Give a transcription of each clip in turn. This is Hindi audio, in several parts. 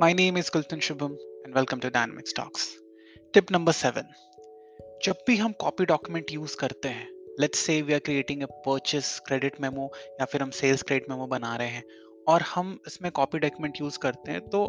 My name is Kultan Shubham and welcome to Dynamics Talks. Tip number seven. जब भी हम कॉपी डॉक्यूमेंट यूज़ करते हैं let's say we are creating a purchase credit memo या फिर हम सेल्स क्रेडिट मेमो बना रहे हैं और हम इसमें कॉपी डॉक्यूमेंट यूज़ करते हैं तो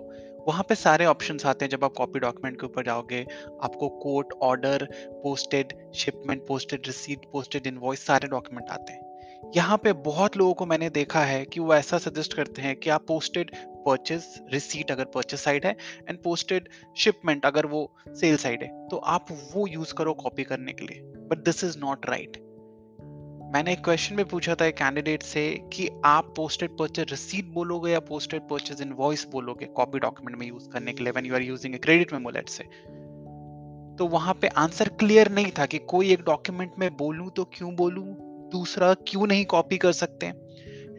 वहाँ पे सारे ऑप्शंस आते हैं जब आप कॉपी डॉक्यूमेंट के ऊपर जाओगे, आपको quote order posted shipment posted receipt posted invoice सारे डॉक्यूमेंट आते हैं यहाँ पे बहुत लोगों को मैंने देखा है कि वो ऐसा सजेस्ट करते हैं कि आप पोस्टेड परचेज रिसीट अगर परचेज साइड है एंड पोस्टेड शिपमेंट अगर वो सेल साइड है तो आप वो यूज़ करो कॉपी करने के लिए। But this is not right मैंने एक क्वेश्चन में पूछा था एक कैंडिडेट से कि आप पोस्टेड परचेज रिसीट बोलोगे या पोस्टेड परचेज इनवॉइस बोलोगे कॉपी डॉक्यूमेंट में यूज़ करने के लिए when you are using a credit memo let say तो वहाँ पे आंसर क्लियर नहीं था कि कोई एक डॉक्यूमेंट में बोलूँ तो क्यों बोलूँ? दूसरा क्यों नहीं कॉपी कर सकते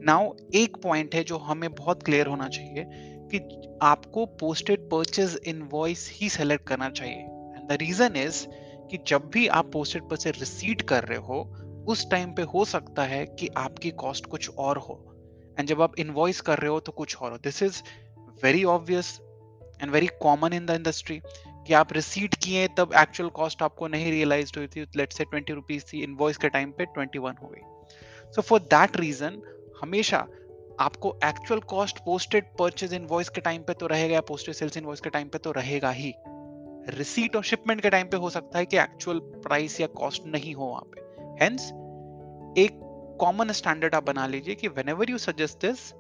नाउ एक पॉइंट है जो हमें बहुत क्लियर होना चाहिए कि आपको पोस्टेड परचेज इनवॉइस ही सेलेक्ट करना चाहिए। एंड द रीजन इज़ कि जब भी आप पोस्टेड परचेज रिसीट कर रहे हो, उस टाइम पे हो सकता है कि आपकी कॉस्ट कुछ और हो। एंड जब आप इनवॉइस कर रहे हो तो कुछ और हो। This is very obvious and very common in the industry कि आप रिसीट किए, तब एक्चुअल कॉस्ट आपको नहीं रियलाइज़ हुई थी। लेट से ट्वेंटी रुपीज़ थी इनवॉइस के टाइम पे ट्वेंटी वन हो गई। सो फॉर दैट रीजन हमेशा आपको actual cost posted purchase invoice के टाइम पे तो रहेगा या पोस्टेड सेल्स इनवॉइस के टाइम पे तो रहेगा ही। रिसीट और शिपमेंट के टाइम पे हो सकता है कि एक्चुअल प्राइस या कॉस्ट नहीं हो वहाँ पे। हेंस एक कॉमन स्टैंडर्ड आप बना लीजिए कि वेन यू सजेस्ट दिस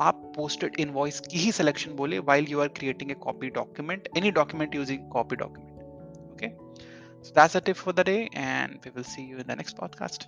आप पोस्टेड इनवॉइस की ही सिलेक्शन बोले while you are creating a copy document any document using copy document okay so that's a tip for the day and we will see you in the next podcast